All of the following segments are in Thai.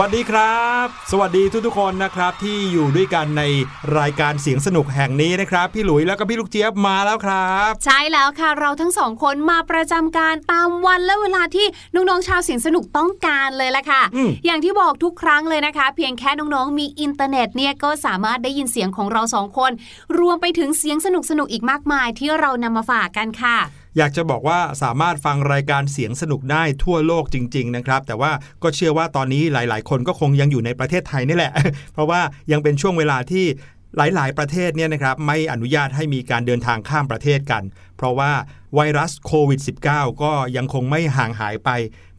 วัสดีครับ สวัสดีทุกๆคนนะครับที่อยู่ด้วยกันในรายการเสียงสนุกแห่งนี้นะครับพี่หลุยแล้วก็พี่ลูกเจี๊ยบมาแล้วครับ ใช่แล้วค่ะเราทั้งสองคนมาประจำการตามวันและเวลาที่น้องๆชาวเสียงสนุกต้องการเลยละค่ะอืมอย่างที่บอกทุกครั้งเลยนะคะ เพียงแค่น้องๆมีอินเทอร์เน็ตเนี่ยก็สามารถได้ยินเสียงของเราสองคน รวมไปถึงเสียงสนุกๆอีกมากมายที่เรานำมาฝากกันค่ะ อยากจะบอกว่าสามารถฟังรายการเสียงสนุกได้ทั่วโลกจริง ๆ นะครับ แต่ว่าก็เชื่อว่าตอนนี้หลาย ๆ คนก็คงยังอยู่ในประเทศไทยนี่แหละ เพราะว่ายังเป็นช่วงเวลาที่หลาย ๆ ประเทศเนี่ยนะครับไม่อนุญาตให้มีการเดินทางข้ามประเทศกัน เพราะว่าไวรัสโควิด -19 ก็ยังคงไม่ห่างหายไป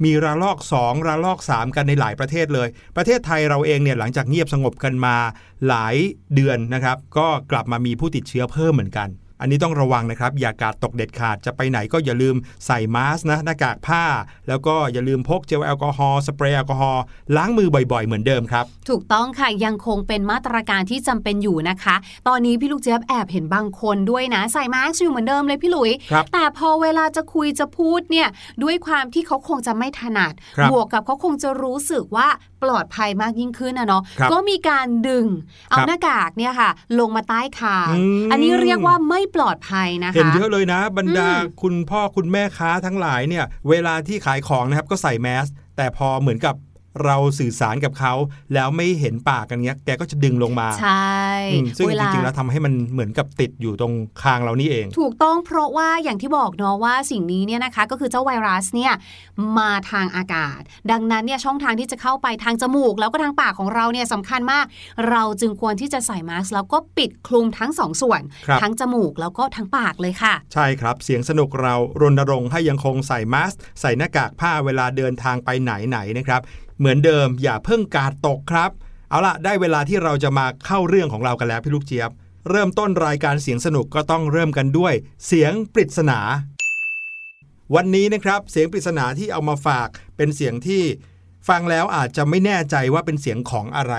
มีระลอก 2 ระลอก 3 กันในหลายประเทศเลย ประเทศไทยเราเองเนี่ยหลังจากเงียบสงบกันมาหลายเดือนนะครับ ก็กลับมามีผู้ติดเชื้อเพิ่มเหมือนกัน อันนี้ต้องระวังนะครับ อย่ากาดตกเด็ดขาดจะไปไหนก็อย่าลืมใส่มาสก์นะหน้ากากผ้า แล้วก็อย่าลืมพกเจลแอลกอฮอล์สเปรย์แอลกอฮอล์ล้างมือบ่อยๆ เหมือนเดิมครับ ถูกต้องค่ะยังคงเป็นมาตรการที่จำเป็นอยู่นะคะ ตอนนี้พี่ลูกเจี๊ยบแอบเห็นบางคนด้วยนะ ใส่มาสก์อยู่เหมือนเดิมเลยพี่หลุยครับแต่พอเวลาจะคุยจะพูดเนี่ยด้วยความที่เขาคงจะไม่ถนัดครับบวกกับเขาคงจะรู้สึกว่า ปลอดภัยมากยิ่งขึ้นนะเนาะครับก็มีการดึง เอาครับหน้ากากเนี่ยค่ะ ลงมาใต้คางอืมอันนี้เรียกว่าไม่ปลอดภัยนะคะเห็นเยอะเลยนะ บรรดาอืมคุณพ่อคุณแม่ค้าทั้งหลายเนี่ย เวลาที่ขายของนะครับก็ใส่แมสแต่พอเหมือนกับ เราสื่อสารกับเขา แล้วไม่เห็นปากกันเงี้ย แกก็จะดึงลงมา ใช่อืมซึ่งเวจลาริงๆแล้วทำให้มันเหมือนกับติดอยู่ตรงคางเรานี่เอง ถูกต้องเพราะว่าอย่างที่บอกเนาะว่าสิ่งนี้เนี่ยนะคะ ก็คือเจ้าไวรัสเนี่ยมาทางอากาศ ดังนั้นเนี่ยช่องทางที่จะเข้าไปทางจมูก แล้วก็ทางปากของเราเนี่ยสำคัญมาก เราจึงควรที่จะใส่มาสก์แล้วก็ปิดคลุมทั้งสองส่วนครับทั้งจมูกแล้วก็ทั้งปากเลยค่ะ ใช่ครับ เสียงสนุกเรารณรงค์ให้ยังคงใส่มาสก์ใส่หน้ากากผ้าเวลาเดินทางไปไหนไหนๆนะครับ เหมือนเดิมอย่าเพิ่งกาดตกครับ เอาล่ะ ได้เวลาที่เราจะมาเข้าเรื่องของเรากันแล้วพี่ลูกเจี๊ยบ เริ่มต้นรายการเสียงสนุกก็ต้องเริ่มกันด้วย เสียงปริศนา วันนี้นะครับเสียงปริศนาที่เอามาฝากเป็นเสียงที่ฟังแล้วอาจจะไม่แน่ใจว่าเป็นเสียงของอะไร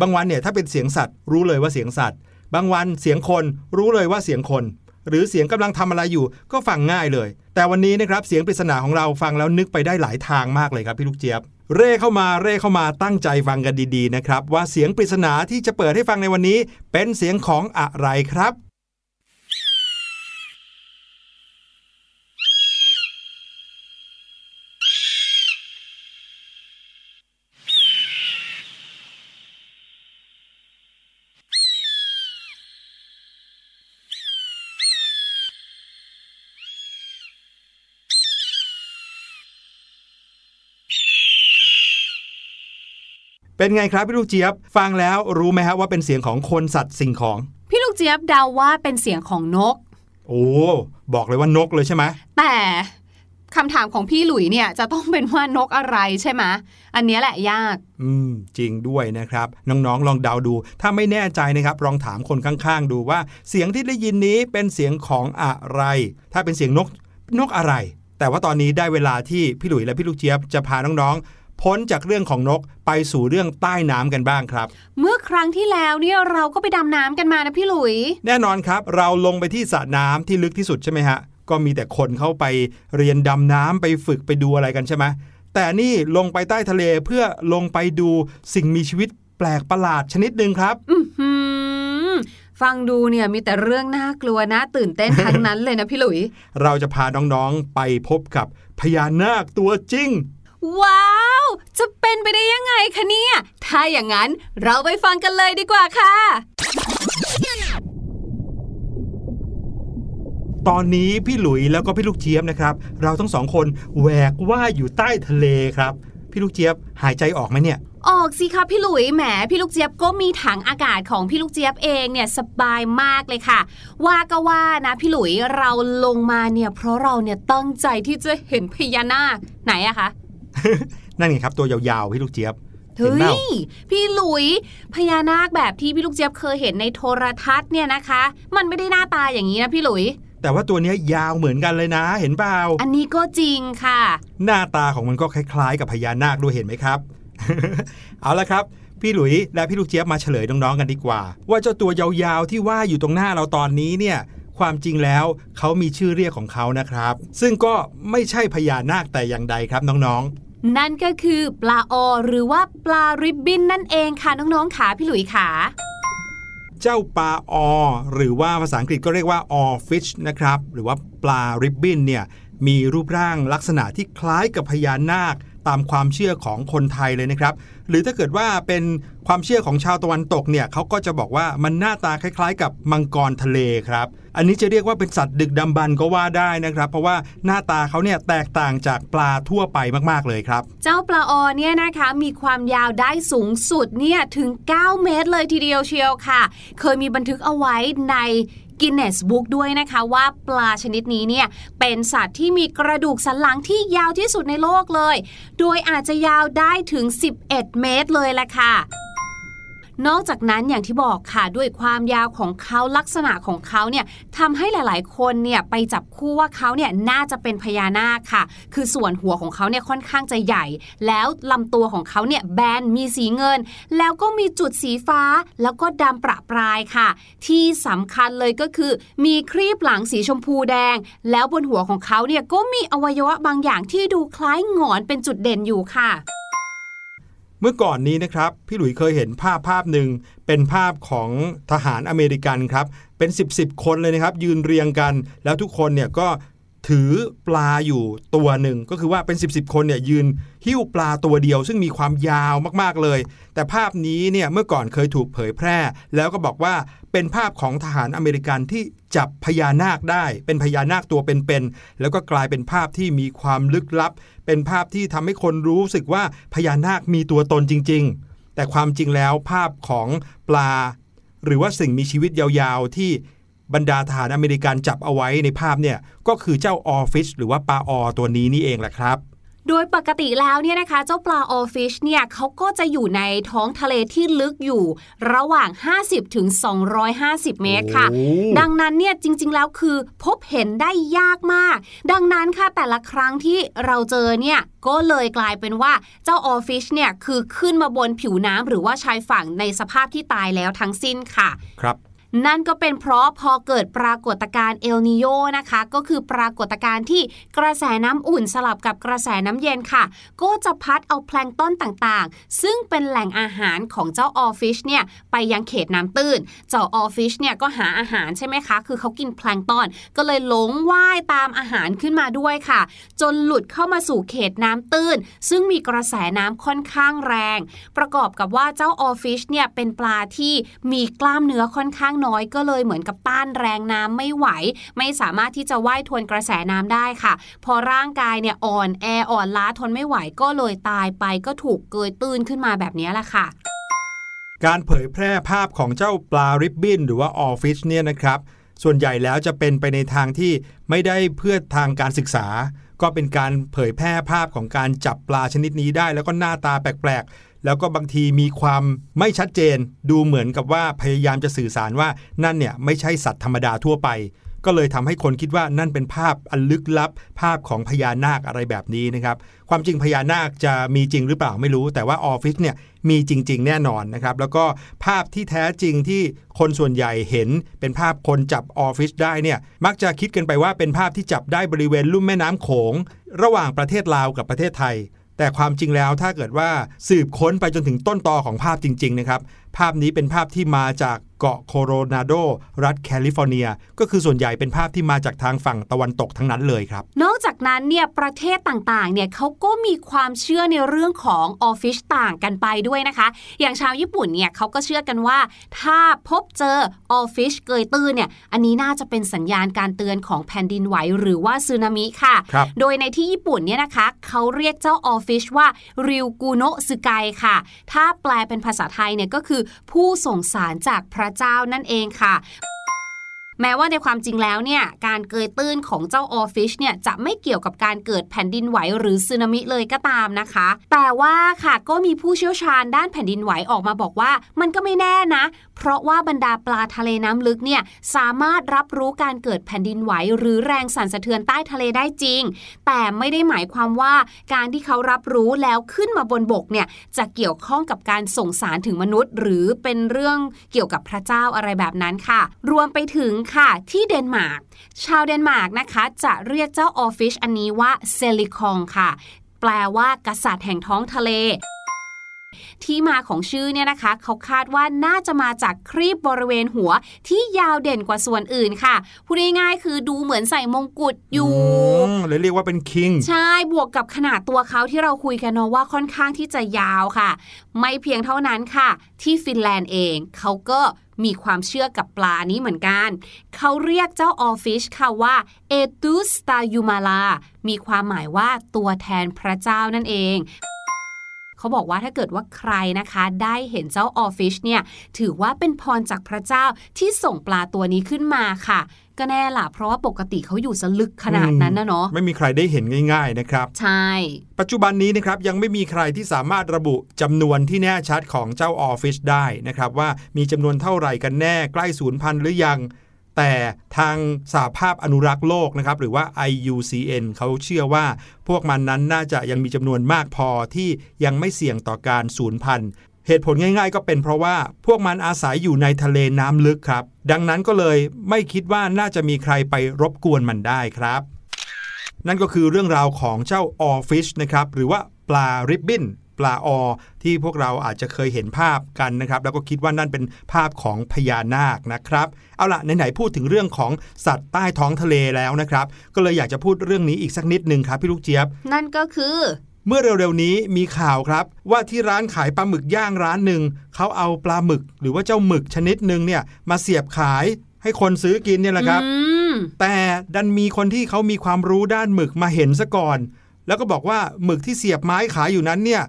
บางวันเนี่ยถ้าเป็นเสียงสัตว์ รู้เลยว่าเสียงสัตว์ บางวันเสียงคนรู้เลยว่าเสียงคน หรือเสียงกำลังทำอะไรอยู่ ก็ฟังง่ายเลย แต่วันนี้นะครับเสียงปริศนาของเราฟังแล้วนึกไปได้หลายทางมากเลยครับพี่ลูกเจี๊ยบ เร่เข้ามาเร่เข้ามาตั้งใจฟังกันดีๆนะครับ ว่าเสียงปริศนาที่จะเปิดให้ฟังในวันนี้ เป็นเสียงของอะไรครับ เป็นไงครับพี่ลูกเจี๊ยบ ฟังแล้วรู้ไหมครับว่าเป็นเสียงของคนสัตว์สิ่งของ พี่ลูกเจี๊ยบเดาว่าเป็นเสียงของนก โอ้บอกเลยว่านกเลยใช่ไหมแต่คำถามของพี่หลุยเนี่ยจะต้องเป็นว่านกอะไรใช่ไหมอันเนี้ยแหละยาก อืม จริงด้วยนะครับ น้องๆ ลองเดาดู ถ้าไม่แน่ใจนะครับ ลองถามคนข้างๆ ดูว่า เสียงที่ได้ยินนี้เป็นเสียงของอะไร ถ้าเป็นเสียงนกนกอะไร แต่ว่าตอนนี้ได้เวลาที่พี่หลุยและพี่ลูกเจี๊ยบจะพาน้องๆ พ้นจากเรื่องของนกไปสู่เรื่องใต้น้ำกันบ้างครับ เมื่อครั้งที่แล้วเนี่ยเราก็ไปดำน้ำกันมานะพี่หลุย แน่นอนครับ เราลงไปที่สระน้ำที่ลึกที่สุดใช่ไหมฮะ ก็มีแต่คนเข้าไปเรียนดำน้ำไปฝึกไปดูอะไรกันใช่ไหมแต่นี่ลงไปใต้ทะเลเพื่อลงไปดูสิ่งมีชีวิตแปลกประหลาดชนิดหนึ่งครับอือหือฟังดูเนี่ยมีแต่เรื่องน่ากลัวน่าตื่นเต้นทั้งนั้นเลยนะพี่หลุย เราจะพาน้องๆไปพบกับพญานาคตัวจริง ว้าว จะเป็นไปได้ยังไงคะเนี่ย ถ้าอย่างนั้นเราไปฟังกันเลยดีกว่าค่ะ ตอนนี้พี่หลุยแล้วก็พี่ลูกเจี๊ยบนะครับ เราทั้งสองคนแหวกว่ายอยู่ใต้ทะเลครับ พี่ลูกเจี๊ยบหายใจออกไหมเนี่ยออกสิคะพี่หลุยแหมพี่ลูกเจี๊ยบก็มีถังอากาศของพี่ลูกเจี๊ยบเองเนี่ยสบายมากเลยค่ะ ว่าก็ว่านะพี่หลุยเราลงมาเนี่ยเพราะเราเนี่ยตั้งใจที่จะเห็นพญานาคไหนอะคะ นั่นไงครับตัวยาวๆพี่ลูกเจี๊ยบเห็เฮ้นเปล่ายพี่หลุยพญานาคแบบที่พี่ลูกเจี๊ยบเคยเห็นในโทรทัศน์เนี่ยนะคะ มันไม่ได้หน้าตาอย่างนี้นะพี่หลุย แต่ว่าตัวเนี้ยยาวเหมือนกันเลยนะ เห็นเปล่าอันนี้ก็จริงค่ะ หน้าตาของมันก็คล้ายๆ กับพญานาคด้วยเห็นไหมครับ เอาละครับพี่หลุยและพี่ลูกเจี๊ยบมาเฉลยน้องๆกันดีกว่า ว่าเจ้าตัวยาวๆที่ว่าอยู่ตรงหน้าเราตอนนี้เนี่ยความจริงแล้วเขามีชื่อเรียกของเขานะครับ ซึ่งก็ไม่ใช่พญานาคแต่อย่างใดครับน้อง นั่นก็คือปลาออหรือว่าปลาริบบิ้นนั่นเองค่ะน้องๆขาพี่หลุยขาเจ้าปลาออหรือว่าภาษาอังกฤษก็เรียกว่าออฟิชนะครับ หรือว่าปลาริบบิ้นเนี่ยมีรูปร่างลักษณะที่คล้ายกับพญานาค ตามความเชื่อของคนไทยเลยนะครับ หรือถ้าเกิดว่าเป็นความเชื่อของชาวตะวันตกเนี่ยเขาก็จะบอกว่ามันหน้าตาคล้าย ๆ กับมังกรทะเลครับ อันนี้จะเรียกว่าเป็นสัตว์ดึกดำบรรพ์ก็ว่าได้นะครับ เพราะว่าหน้าตาเขาเนี่ยแตกต่างจากปลาทั่วไปมากๆเลยครับ เจ้าปลาออเนี่ยนะคะมีความยาวได้สูงสุดเนี่ยถึง 9 เมตรเลยทีเดียวเชียวค่ะ เคยมีบันทึกเอาไว้ใน กินเนสบุ๊กด้วยนะคะว่าปลาชนิดนี้เนี่ยเป็นสัตว์ที่มีกระดูกสันหลังที่ยาวที่สุดในโลกเลย โดยอาจจะยาวได้ถึง 11 เมตรเลยแหละค่ะ นอกจากนั้นอย่างที่บอกค่ะด้วยความยาวของเขาลักษณะของเขาเนี่ยทำให้หลาย ๆ คนเนี่ยไปจับคู่ว่าเขาเนี่ยน่าจะเป็นพญานาคค่ะ คือส่วนหัวของเขาเนี่ยค่อนข้างจะใหญ่ แล้วลำตัวของเขาเนี่ยแบนมีสีเงิน แล้วก็มีจุดสีฟ้าแล้วก็ดำประปรายค่ะ ที่สำคัญเลยก็คือ มีครีบหลังสีชมพูแดง แล้วบนหัวของเขาเนี่ยก็มีอวัยวะบางอย่างที่ดูคล้ายหงอนเป็นจุดเด่นอยู่ค่ะ เมื่อก่อนนี้นะครับพี่หลุยเคยเห็นภาพภาพหนึ่งเป็นภาพของทหารอเมริกันครับเป็น 10บสคนเลยนะครับยืนเรียงกัน แล้วทุกคนเนี่ยก็ ถือปลาอยู่ตัวหนึ่งก็คือว่าเป็น 10บสคนเนี่ยยืนหิ้วปลาตัวเดียว ซึ่งมีความยาวมากๆเลย แต่ภาพนี้เนี่ยเมื่อก่อนเคยถูกเผยแพร่ แล้วก็บอกว่าเป็นภาพของทหารอเมริกันที่จับพญานาคได้ เป็นพญานาคตัวเป็นๆแล้วก็กลายเป็นภาพที่มีความลึกลับ เป็นภาพที่ทำให้คนรู้สึกว่าพญานาคมีตัวตนจริง ๆ แต่ความจริงแล้วภาพของปลา หรือว่าสิ่งมีชีวิตยาวๆที่ บรรดาทหารอเมริกันจับเอาไว้ในภาพเนี่ยก็คือเจ้า oarfish หรือว่าปลา oar ตัวนี้นี่เองแหละครับโดยปกติแล้วเนี่ยนะคะ เจ้าปลา oarfish เนี่ยเขาก็จะอยู่ในท้องทะเลที่ลึกอยู่ ระหว่าง 50 ถึง 250 เมตรค่ะโอ้ดังนั้นเนี่ยจริงๆแล้วคือพบเห็นได้ยากมาก ดังนั้นค่ะแต่ละครั้งที่เราเจอเนี่ยก็เลยกลายเป็นว่าเจ้าออฟิชเนี่ยคือขึ้นมาบนผิวน้ำหรือว่าชายฝั่งในสภาพที่ตายแล้วทั้งสิ้นค่ะ ครับ นั่นก็เป็นเพราะพอเกิดปรากฏการณ์เอลนิโยนะคะ ก็คือปรากฏการณ์ที่กระแสน้ำอุ่นสลับกับกระแสน้ำเย็นค่ะ ก็จะพัดเอาแพลงก์ตอนต่างๆ ซึ่งเป็นแหล่งอาหารของเจ้า oarfish เนี่ยไปยังเขตน้ำตื้น เจ้า oarfish เนี่ยก็หาอาหารใช่ไหมคะ คือเขากินแพลงก์ตอนก็เลยหลงว่ายตามอาหารขึ้นมาด้วยค่ะ จนหลุดเข้ามาสู่เขตน้ำตื้น ซึ่งมีกระแสน้ำค่อนข้างแรง ประกอบกับว่าเจ้า oarfish เนี่ยเป็นปลาที่มีกล้ามเนื้อค่อนข้างน้อยก็เลยเหมือนกับต้านแรงน้ำไม่ไหว ไม่สามารถที่จะว่ายทวนกระแสน้ำได้ค่ะ พอร่างกายเนี่ยอ่อนแออ่อนล้าทนไม่ไหวก็เลยตายไปก็ถูกเกยตื้นขึ้นมาแบบนี้แหละค่ะ การเผยแพร่ภาพของเจ้าปลาริบบินหรือว่าออฟิชเนี่ยนะครับ ส่วนใหญ่แล้วจะเป็นไปในทางที่ไม่ได้เพื่อทางการศึกษา ก็เป็นการเผยแพร่ภาพของการจับปลาชนิดนี้ได้ แล้วก็หน้าตาแปลกๆ แล้วก็บางทีมีความไม่ชัดเจน ดูเหมือนกับว่าพยายามจะสื่อสารว่านั่นเนี่ยไม่ใช่สัตว์ธรรมดาทั่วไป ก็เลยทำให้คนคิดว่านั่นเป็นภาพอันลึกลับ ภาพของพญานาคอะไรแบบนี้นะครับ ความจริงพญานาคจะมีจริงหรือเปล่าไม่รู้ แต่ว่าออฟฟิศเนี่ยมีจริง ๆ แน่นอนนะครับ แล้วก็ภาพที่แท้จริงที่คนส่วนใหญ่เห็นเป็นภาพคนจับออฟฟิศได้เนี่ยมักจะคิดกันไปว่าเป็นภาพที่จับได้บริเวณลุ่มแม่น้ำโขง ระหว่างประเทศลาวกับประเทศไทย แต่ความจริงแล้วถ้าเกิดว่าสืบค้นไปจนถึงต้นตอของภาพจริง ๆ นะครับ ภาพนี้เป็นภาพที่มาจากเกาะโคโรนาโด รัฐแคลิฟอร์เนีย ก็คือส่วนใหญ่เป็นภาพที่มาจากทางฝั่งตะวันตกทั้งนั้นเลยครับ นอกจากนั้นเนี่ยประเทศต่างๆ เนี่ยเขาก็มีความเชื่อในเรื่องของออฟฟิศต่างกันไปด้วยนะคะ อย่างชาวญี่ปุ่นเนี่ยเขาก็เชื่อกันว่า ถ้าพบเจอออฟฟิศเกยตื้นเนี่ยอันนี้น่าจะเป็นสัญญาณการเตือนของแผ่นดินไหวหรือว่าสึนามิค่ะครับโดยในที่ญี่ปุ่นเนี่ยนะคะเขาเรียกเจ้าออฟฟิศว่าริวกุโนะสึไกค่ะ ถ้าแปลเป็นภาษาไทยเนี่ยก็คือผู้ส่งสารจากพระเจ้านั่นเองค่ะ แม้ว่าในความจริงแล้วเนี่ยการเกยตื้นของเจ้าออฟฟิชเนี่ยจะไม่เกี่ยวกับการเกิดแผ่นดินไหวหรือสึนามิเลยก็ตามนะคะ แต่ว่าค่ะก็มีผู้เชี่ยวชาญด้านแผ่นดินไหวออกมาบอกว่า มันก็ไม่แน่นะ เพราะว่าบรรดาปลาทะเลน้ำลึกเนี่ยสามารถรับรู้การเกิดแผ่นดินไหว หรือแรงสั่นสะเทือนใต้ทะเลได้จริง แต่ไม่ได้หมายความว่าการที่เขารับรู้แล้วขึ้นมาบนบกเนี่ยจะเกี่ยวข้องกับการส่งสารถึงมนุษย์ หรือเป็นเรื่องเกี่ยวกับพระเจ้าอะไรแบบนั้นค่ะ รวมไปถึงค่ะ ที่เดนมาร์กชาวเดนมาร์กนะคะ จะเรียกเจ้า oarfish อันนี้ว่า sildekonge ค่ะ แปลว่ากษัตริย์แห่งท้องทะเล ที่มาของชื่อเนี่ยนะคะ เขาคาดว่าน่าจะมาจากครีบบริเวณหัวที่ยาวเด่นกว่าส่วนอื่นค่ะพูดง่ายๆคือดูเหมือนใส่มงกุฎอยู่อืมเลยเรียกว่าเป็น king ใช่บวกกับขนาดตัวเขาที่เราคุยกันเนาะว่าค่อนข้างที่จะยาวค่ะ ไม่เพียงเท่านั้นค่ะ ที่ฟินแลนด์เองเขาก็มีความเชื่อกับปลานี้เหมือนกัน เขาเรียกเจ้า oarfish ค่ะว่าเอตุสตายูมาลามีความหมายว่าตัวแทนพระเจ้านั่นเอง เขาบอกว่าถ้าเกิดว่าใครนะคะ ได้เห็นเจ้า oarfish เนี่ยถือว่าเป็นพรจากพระเจ้าที่ส่งปลาตัวนี้ขึ้นมาค่ะก็แน่ล่ะ เพราะว่าปกติเขาอยู่สลึกขนาดนั้นนะเนาะไม่มีใครได้เห็นง่าย ๆนะครับ ใช่ ปัจจุบันนี้นะครับยังไม่มีใครที่สามารถระบุจำนวนที่แน่ชัดของเจ้าออฟฟิศได้นะครับว่ามีจำนวนเท่าไหร่กันแน่ใกล้สูญพันธุ์หรือยัง แต่ทางสหภาพอนุรักษ์โลกนะครับหรือว่า IUCN เขาเชื่อว่าพวกมันนั้นน่าจะยังมีจำนวนมากพอที่ยังไม่เสี่ยงต่อการสูญพันธุ์เหตุผลง่ายๆ ก็เป็นเพราะว่าพวกมันอาศัยอยู่ในทะเลน้ำลึกครับ ดังนั้นก็เลยไม่คิดว่าน่าจะมีใครไปรบกวนมันได้ครับ นั่นก็คือเรื่องราวของเจ้าออฟิชนะครับหรือว่าปลาริบบิ้น ลาออที่พวกเราอาจจะเคยเห็นภาพกันนะครับ แล้วก็คิดว่านั่นเป็นภาพของพญานาคนะครับ เอาล่ะไหนๆพูดถึงเรื่องของสัตว์ใต้ท้องทะเลแล้วนะครับ ก็เลยอยากจะพูดเรื่องนี้อีกสักนิดหนึ่งครับพี่ลูกเจี๊ยบ นั่นก็คือเมื่อเร็วๆนี้มีข่าวครับ ว่าที่ร้านขายปลาหมึกย่างร้านหนึ่งเขาเอาปลาหมึก หรือว่าเจ้าหมึกชนิดหนึ่งเนี่ยมาเสียบขายให้คนซื้อกินเนี่ยแหละครับอืมแต่ดันมีคนที่เขามีความรู้ด้านหมึกมาเห็นซะก่อน แล้วก็บอกว่าหมึกที่เสียบไม้ขายอยู่นั้นเนี่ย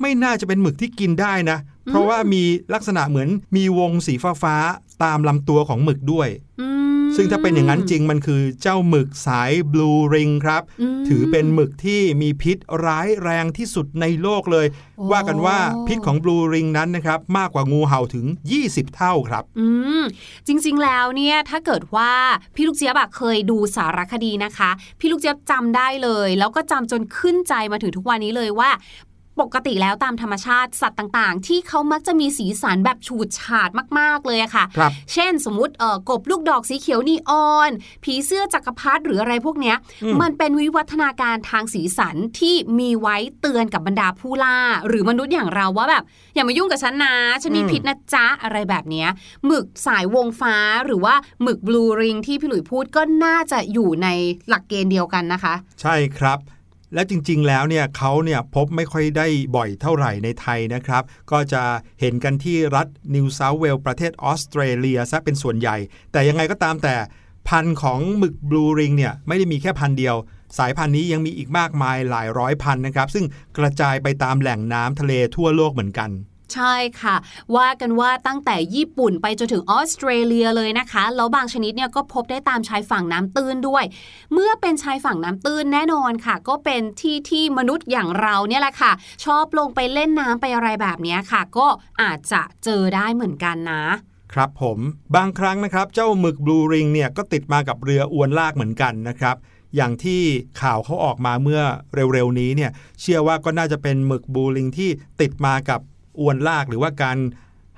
ไม่น่าจะเป็นหมึกที่กินได้นะ เพราะว่ามีลักษณะเหมือนมีวงสีฟ้าๆตามลำตัวของหมึกด้วยอืมซึ่งถ้าเป็นอย่างนั้นจริงมันคือเจ้าหมึกสายบลูริงครับมถือเป็นหมึกที่มีพิษร้ายแรงที่สุดในโลกเลยโอ้ว่ากันว่าพิษของบลูริงนั้นนะครับ มากกว่างูเห่าถึง 20 เท่าครับ อืม จริงๆแล้วเนี่ยถ้าเกิดว่าพี่ลูกเจี๊ยบอะเคยดูสารคดีนะคะ พี่ลูกเจี๊ยบจำได้เลย แล้วก็จำจนขึ้นใจมาถึงทุกวันนี้เลยว่า ปกติแล้วตามธรรมชาติสัตว์ต่าง ๆ ที่เขามักจะมีสีสันแบบฉูดฉาดมาก ๆ เลยอะค่ะครับเช่นสมมติเอ่อกบลูกดอกสีเขียวนีออน ผีเสื้อจักรพรรดิหรืออะไรพวกเนี้ยอืมมันเป็นวิวัฒนาการทางสีสันที่มีไว้เตือนกับบรรดาผู้ล่า หรือมนุษย์อย่างเราว่าแบบอย่ามายุ่งกับฉันนะฉันมีพิษนะจ๊ะอะไรแบบเนี้ยหมึกสายวงฟ้าหรือว่าหมึกบลูริงที่พี่หลุยพูดก็น่าจะอยู่ในหลักเกณฑ์เดียวกันนะคะ ใช่ครับ และจริง ๆ แล้วเนี่ยเขาเนี่ยพบไม่ค่อยได้บ่อยเท่าไหร่ในไทยนะครับ ก็จะเห็นกันที่รัฐนิวเซาท์เวลประเทศออสเตรเลียซะเป็นส่วนใหญ่ แต่ยังไงก็ตามแต่พันธุ์ของหมึกบลูริงเนี่ยไม่ได้มีแค่พันธุ์เดียว สายพันธุ์นี้ยังมีอีกมากมายหลายร้อยพันธุ์นะครับ ซึ่งกระจายไปตามแหล่งน้ำทะเลทั่วโลกเหมือนกัน ใช่ค่ะ ว่ากันว่าตั้งแต่ญี่ปุ่นไปจนถึงออสเตรเลียเลยนะคะ แล้วบางชนิดเนี่ยก็พบได้ตามชายฝั่งน้ำตื้นด้วย เมื่อเป็นชายฝั่งน้ำตื้นแน่นอนค่ะ ก็เป็นที่ที่มนุษย์อย่างเราเนี่ยแหละค่ะ ชอบลงไปเล่นน้ำไปอะไรแบบนี้ค่ะ ก็อาจจะเจอได้เหมือนกันนะครับผมบางครั้งนะครับ เจ้าหมึกบลูริงเนี่ยก็ติดมากับเรืออวนลากเหมือนกันนะครับอย่างที่ข่าวเขาออกมาเมื่อเร็วๆนี้เนี่ยเชื่อว่าก็น่าจะเป็นหมึกบูริงที่ติดมากับ อวนลากหรือว่าการ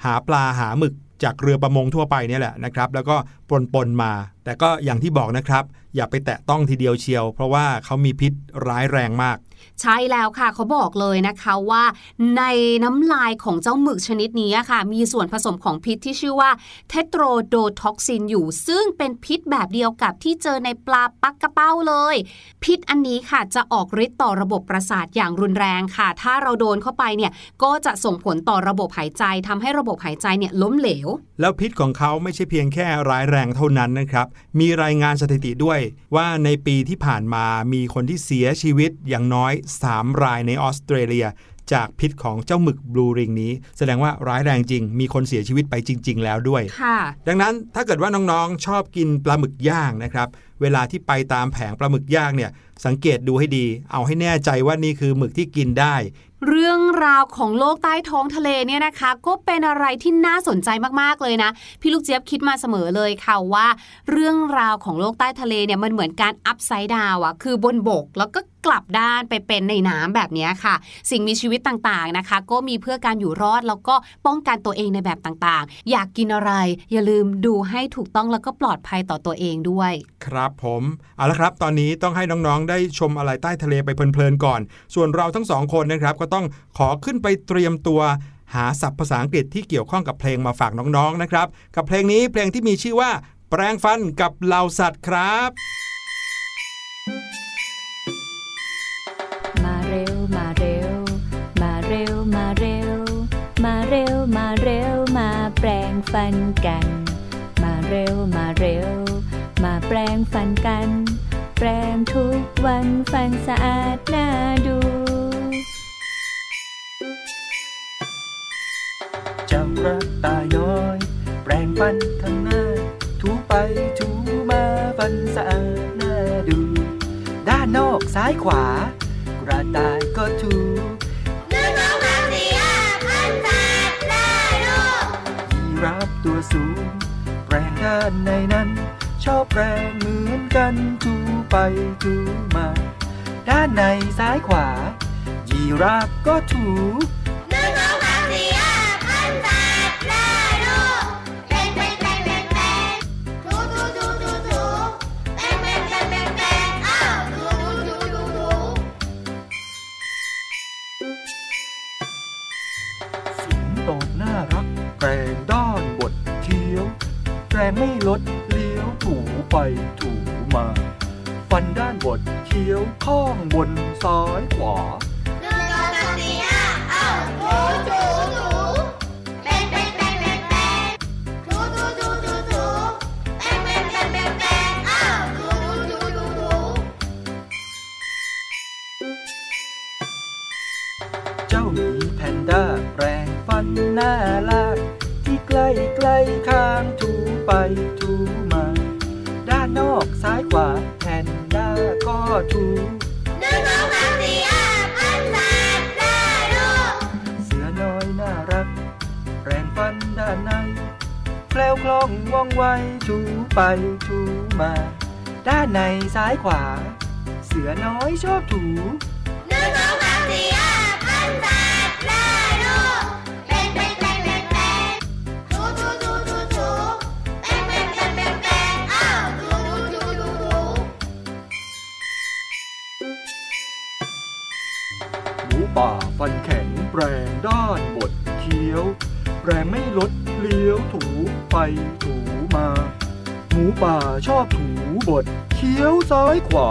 หาปลาหาหมึกจากเรือประมงทั่วไปเนี่ยแหละนะครับ แล้วก็ปนปนๆมา แต่ก็อย่างที่บอกนะครับ อย่าไปแตะต้องทีเดียวเชียว เพราะว่าเขามีพิษร้ายแรงมาก ใช่แล้วค่ะเขาบอกเลยนะคะว่า ในน้ำลายของเจ้าหมึกชนิดนี้ค่ะ มีส่วนผสมของพิษที่ชื่อว่าเทโตรโดท็อกซินอยู่ ซึ่งเป็นพิษแบบเดียวกับที่เจอในปลาปักกระเป้าเลย พิษอันนี้ค่ะจะออกฤทธิ์ต่อระบบประสาทอย่างรุนแรงค่ะ ถ้าเราโดนเข้าไปเนี่ยก็จะส่งผลต่อระบบหายใจทำให้ระบบหายใจเนี่ยล้มเหลว แล้วพิษของเขาไม่ใช่เพียงแค่ร้ายแรงเท่านั้นนะครับมีรายงานสถิติด้วย ว่าในปีที่ผ่านมามีคนที่เสียชีวิตอย่างน้อย 3 รายในออสเตรเลีย จากพิษของเจ้าหมึกบลูริงนี้ แสดงว่าร้ายแรงจริง มีคนเสียชีวิตไปจริง ๆ แล้วด้วยค่ะดังนั้นถ้าเกิดว่าน้องๆ ชอบกินปลาหมึกย่างนะครับ เวลาที่ไปตามแผงปลาหมึกย่างเนี่ยสังเกตดูให้ดี เอาให้แน่ใจว่านี่คือหมึกที่กินได้ เรื่องราวของโลกใต้ท้องทะเลเนี่ยนะคะ ก็เป็นอะไรที่น่าสนใจมากๆเลยนะ พี่ลูกเจี๊ยบคิดมาเสมอเลยค่ะว่า เรื่องราวของโลกใต้ทะเลเนี่ยมันเหมือนการอัพไซด์ดาวอะคือบนบกแล้วก็กลับด้านไปเป็นในน้ำแบบนี้ค่ะ สิ่งมีชีวิตต่างๆนะคะ ก็มีเพื่อการอยู่รอดแล้วก็ป้องกันตัวเองในแบบต่างๆ อยากกินอะไร อย่าลืมดูให้ถูกต้องแล้วก็ปลอดภัยต่อตัวเองด้วยครับครับผมเอาละครับตอนนี้ต้องให้น้องๆ ได้ชมอะไรใต้ทะเลไปเพลินๆก่อน ส่วนเราทั้งสองคนนะครับ ก็ต้องขอขึ้นไปเตรียมตัวหาศัพท์ภาษาอังกฤษที่เกี่ยวข้องกับเพลงมาฝากน้องๆนะครับ กับเพลงนี้เพลงที่มีชื่อว่า แปลงฟันกับเหล่าสัตว์ครับ กัน มาเร็วมาเร็ว มาแปลงฟันกัน แปลงทุกวันฟันสะอาดน่าดูเจ้ากตาย้อย แปรงฟันข้างหน้า ถูไปถูมาฟันสะอาดน่าดู ด้านนอกซ้ายขวา กระต่ายก็ถู ด้านในนั้น ชอบแปรงเหมือนกันถูไปถูมา ด้านในซ้ายขวา ยีราฟก็ถู ถูไปถูมา ฟันด้านบดเคี้ยวข้องบนซ้ายขวาเจ้าหมีแพนด้าแปรงฟันหน้าลากที่ใกล้ใกล้ข้างถูไปถู ก็ถูเสือน้อยน่ารัก แปรงฟันด้านในแคล้วคล่องว่องไวถูไปถูมา ด้านในซ้ายขวา เสือน้อยชอบถู ป่าฟันแข็งแปรงด้านบดเคี้ยว แปรงไม่ลดเลี้ยวถูไปถูมา หมูป่าชอบถูบดเคี้ยวซ้ายขวา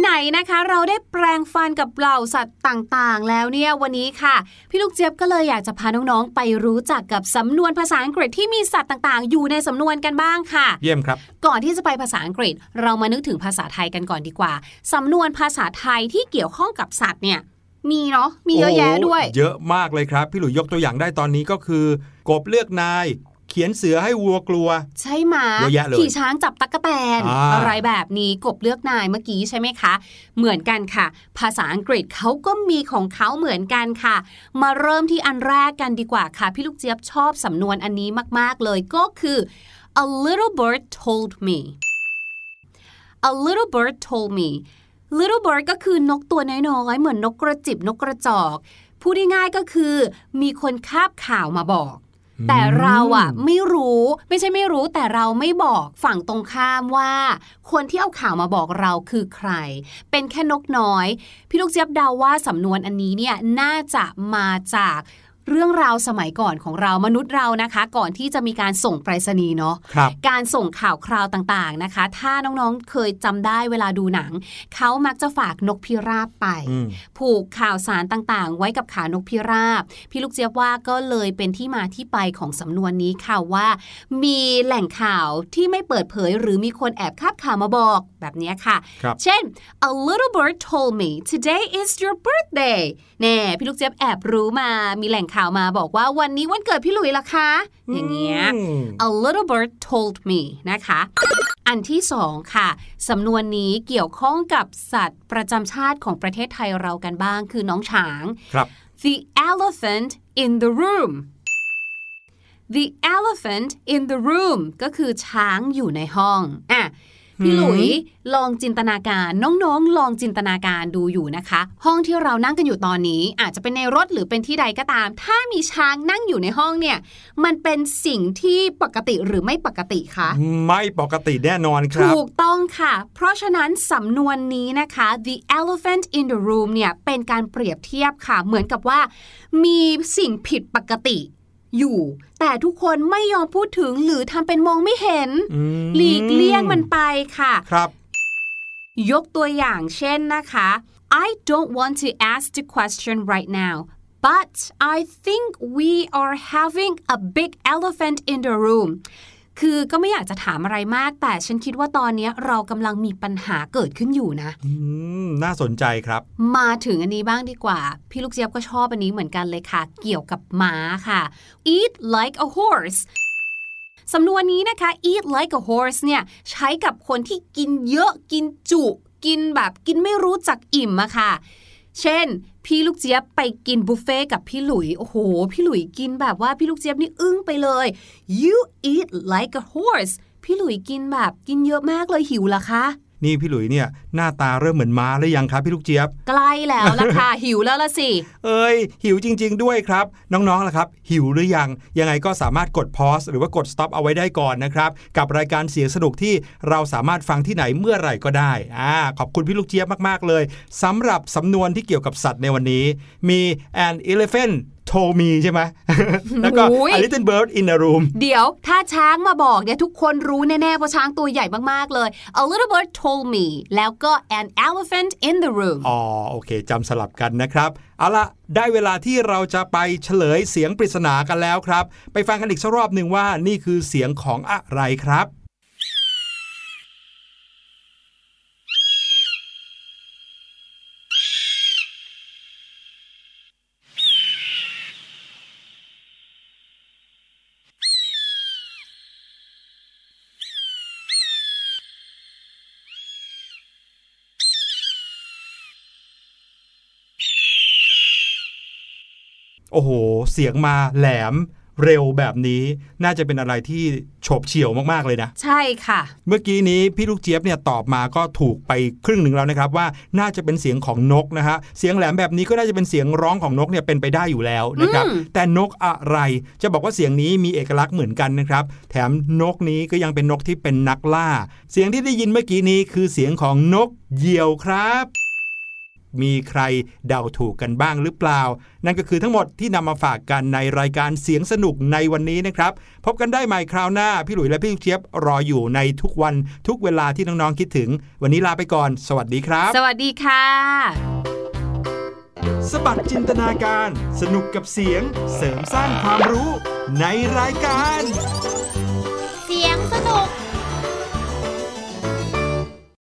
ไหนๆนะคะ เราได้แปลงฟันกับเหล่าสัตว์ต่างๆ แล้วเนี่ยวันนี้ค่ะ พี่ลูกเจี๊ยบก็เลยอยากจะพาน้องๆไปรู้จักกับสำนวนภาษาอังกฤษที่มีสัตว์ต่างๆ อยู่ในสำนวนกันบ้างค่ะ เยี่ยมครับ ก่อนที่จะไปภาษาอังกฤษ เรามานึกถึงภาษาไทยกันก่อนดีกว่าสำนวนภาษาไทยที่เกี่ยวข้องกับสัตว์เนี่ยมีเนาะมีเยอะแยะด้วยโอ้โหเยอะมากเลยครับ พี่หลุยยกตัวอย่างได้ตอนนี้ก็คือ กบเลือกนาย เขียนเสือให้วัวกลัว ใช่ไหมเยอะแยะเลยขี่ช้างจับตั๊กแตนอ่าอะไรแบบนี้กบเลือกนายเมื่อกี้ใช่ไหมคะ เหมือนกันค่ะ ภาษาอังกฤษเขาก็มีของเขาเหมือนกันค่ะ มาเริ่มที่อันแรกกันดีกว่าค่ะ พี่ลูกเจี๊ยบชอบสำนวนอันนี้มาก ๆ เลยก็คือ a little bird told me a little bird told me little bird ก็คือนกตัวน้อยๆ เหมือนนกกระจิบนกกระจอก พูดง่ายๆก็คือ มีคนคาบข่าวมาบอก แต่เราอะไม่รู้ไม่ใช่ไม่รู้แต่เราไม่บอกฝั่งตรงข้ามว่า คนที่เอาข่าวมาบอกเราคือใคร เป็นแค่นกน้อย พี่ลูกเจี๊ยบเดาว่าสำนวนอันนี้เนี่ยน่าจะมาจาก เรื่องราวสมัยก่อนของเรามนุษย์เรานะคะ ก่อนที่จะมีการส่งไปรษณีย์เนาะครับการส่งข่าวคราวต่างๆนะคะ ถ้าน้องๆเคยจำได้เวลาดูหนัง เขามักจะฝากนกพิราบไปอืมผูกข่าวสารต่างๆ ไว้กับขานกพิราบ พี่ลูกเจี๊ยบว่าก็เลยเป็นที่มาที่ไปของสำนวนนี้ค่ะว่า มีแหล่งข่าวที่ไม่เปิดเผย หรือมีคนแอบคาบข่าวมาบอกแบบเนี้ยค่ะครับเช่น a little bird told me today is your birthday แน่พี่ลูกเจี๊ยบแอบรู้มามีแหล่งข่าวมาบอกว่าวันนี้วันเกิดพี่หลุยล่ะคะ อย่างเงี้ยอืม a little bird told me นะคะ อันที่สองค่ะ สำนวนนี้เกี่ยวข้องกับสัตว์ประจำชาติของประเทศไทยเรากันบ้างคือน้องช้าง ครับ the elephant in the room the elephant in the room ก็คือช้างอยู่ในห้องอะ พี่หลุยลองจินตนาการน้องๆ ลองจินตนาการดูอยู่นะคะ ห้องที่เรานั่งกันอยู่ตอนนี้ อาจจะเป็นในรถหรือเป็นที่ใดก็ตาม ถ้ามีช้างนั่งอยู่ในห้องเนี่ย มันเป็นสิ่งที่ปกติหรือไม่ปกติคะไม่ปกติแน่นอนครับถูกต้องค่ะ เพราะฉะนั้นสำนวนนี้นะคะ the elephant in the room เนี่ยเป็นการเปรียบเทียบค่ะ เหมือนกับว่า มีสิ่งผิดปกติ อยู่ แต่ทุกคนไม่ยอมพูดถึงหรือทำเป็นมองไม่เห็นอืมหลีกเลี่ยงมันไปค่ะครับ ยกตัวอย่างเช่นนะคะ I don't want to ask the question right now but I think we are having a big elephant in the room คือก็ไม่อยากจะถามอะไรมาก แต่ฉันคิดว่าตอนนี้เรากำลังมีปัญหาเกิดขึ้นอยู่นะอืมน่าสนใจครับ มาถึงอันนี้บ้างดีกว่า พี่ลูกเจี๊ยบก็ชอบอันนี้เหมือนกันเลยค่ะ เกี่ยวกับม้าค่ะ eat like a horse สำนวนนี้นะคะ eat like a horse เนี่ยใช้กับคนที่กินเยอะกินจุ กินแบบกินไม่รู้จักอิ่มอะค่ะ เช่น พี่ลูกเจี๊ยบไปกินบุฟเฟ่กับพี่หลุย โอ้โห พี่หลุยกินแบบว่าพี่ลูกเจี๊ยบนี่อึ้งไปเลย you eat like a horse พี่หลุยกินแบบกินเยอะมากเลยหิวเหรอคะ นี่พี่หลุยเนี่ยหน้าตาเริ่มเหมือนม้าหรือยังครับพี่ลูกเจี๊ยบ ใกล้แล้วล่ะค่ะ หิวแล้วละสิ เอ้ย หิวจริง ๆ ด้วยครับ น้องๆล่ะครับ หิวหรือยัง ยังไงก็สามารถกด pause หรือว่ากด stop เอาไว้ได้ก่อนนะครับ กับรายการเสียงสนุกที่เราสามารถฟังที่ไหนเมื่อไหร่ก็ได้อ่าขอบคุณพี่ลูกเจี๊ยบมากๆเลยสำหรับสำนวนที่เกี่ยวกับสัตว์ในวันนี้ มี an elephant told me ใช่ไหมแล้วก็โอ้ย a little bird in a room เดี๋ยวถ้าช้างมาบอกเนี่ยทุกคนรู้แน่ๆเพราะช้างตัวใหญ่มากๆเลย a little bird told me แล้วก็ an elephant in the room อ๋อโอเคจำสลับกันนะครับเอาละได้เวลาที่เราจะไปเฉลยเสียงปริศนากันแล้วครับ ไปฟังกันอีกสักรอบหนึ่งว่านี่คือเสียงของอะไรครับ โอ้โห เสียงมาแหลมเร็วแบบนี้น่าจะเป็นอะไรที่โฉบเฉี่ยวมากๆเลยนะ ใช่ค่ะ เมื่อกี้นี้พี่ลูกเจี๊ยบเนี่ยตอบมาก็ถูกไปครึ่งหนึ่งแล้วนะครับ ว่าน่าจะเป็นเสียงของนกนะฮะเสียงแหลมแบบนี้ก็น่าจะเป็นเสียงร้องของนกเนี่ยเป็นไปได้อยู่แล้วนะครับอืมแต่นกอะไรจะบอกว่าเสียงนี้มีเอกลักษณ์เหมือนกันนะครับ แถมนกนี้ก็ยังเป็นนกที่เป็นนักล่า เสียงที่ได้ยินเมื่อกี้นี้คือเสียงของนกเหยี่ยวครับ มีใครเดาถูกกันบ้างหรือเปล่า นั่นก็คือทั้งหมดที่นำมาฝากกันในรายการเสียงสนุกในวันนี้นะครับ พบกันได้ใหม่คราวหน้า พี่หลุยและพี่ลูกเจี๊ยบรออยู่ในทุกวันทุกเวลาที่น้องๆคิดถึง วันนี้ลาไปก่อน สวัสดีครับ สวัสดีค่ะสบัดจินตนาการ สนุกกับเสียงเสริมสร้างความรู้ในรายการ